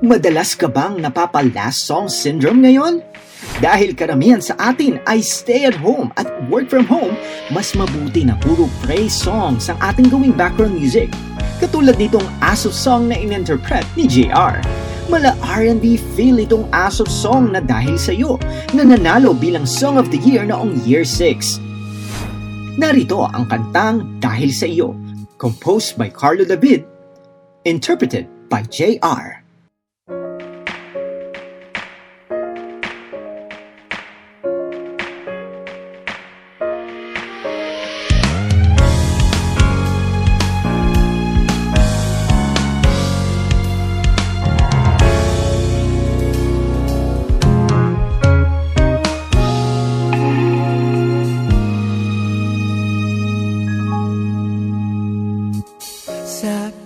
Madalas ka bang napapa-last song syndrome ngayon? Dahil karamihan sa atin ay stay at home at work from home, mas mabuti na puro praise songs ang ating gawing background music. Katulad nitong Aso song na in-interpret ni JR. Mala R&B feel itong Aso song na dahil sa iyo na nanalo bilang Song of the Year noong Year 6. Narito ang kantang Dahil sa iyo, composed by Carlo David, interpreted by JR.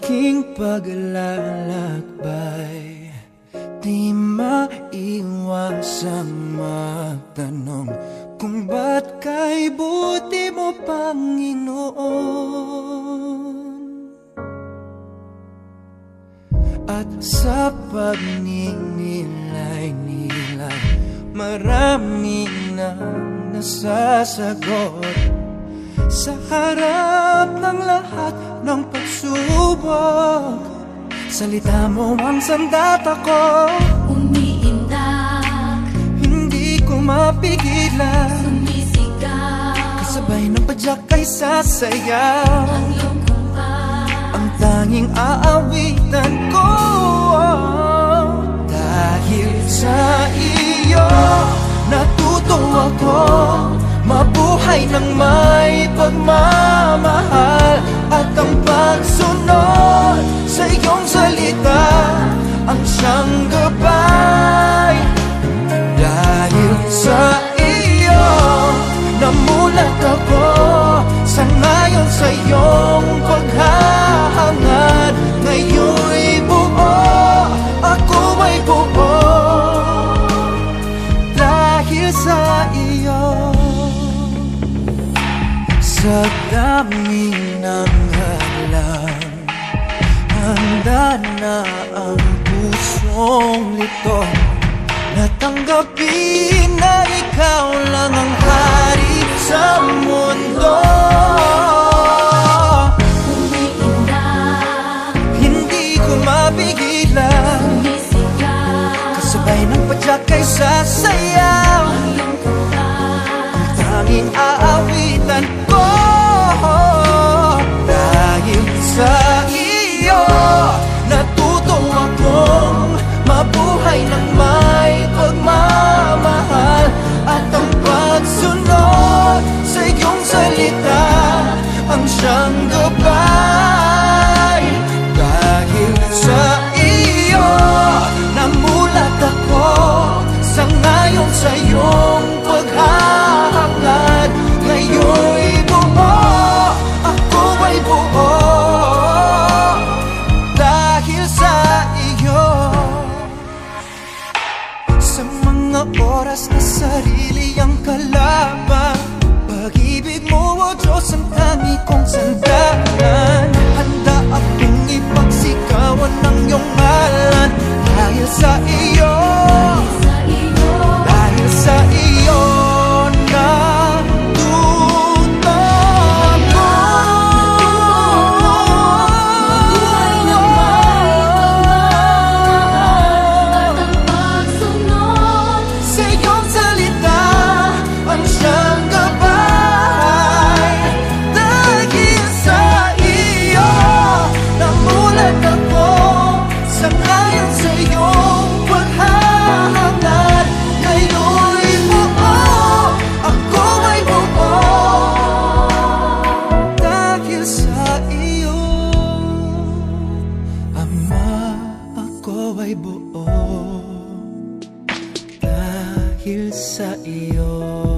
aking paglalakbay. Di maiwasang magtanong Kung ba't kay buti mo, Panginoon At sa pagninilay-nilay Marami nang nasasagot. Sa harap ng lahat ng pagsubok. Salita mo ang sandata ko Umiindak, Hindi ko mapigilan. Sumisigaw. Kasabay ng padyak ay sasayaw Ang iyong kumpas Ang tanging aawitan Mabuhay ng may pagmamahal Sa dami ng halang Handa na ang pusong lito. Natanggapin na ikaw lang ang hari sa mundo Ang siyang gabay. Dahil sa iyo Namulat ako Sa ngayon sa iyong paghahangad Ngayon'y buo Ako ay buo? Dahil sa iyo Sa mga oras na sarili ang kalaban Pag-ibig mo, O Diyos, ang sandalan Handa akong ipagsigawan ng iyong ngalan. Dahil sa iyo sa iyong paghahangad Ngayon'y buo, ako ay buo Dahil sa iyo Ama, ako ay buo dahil sa iyo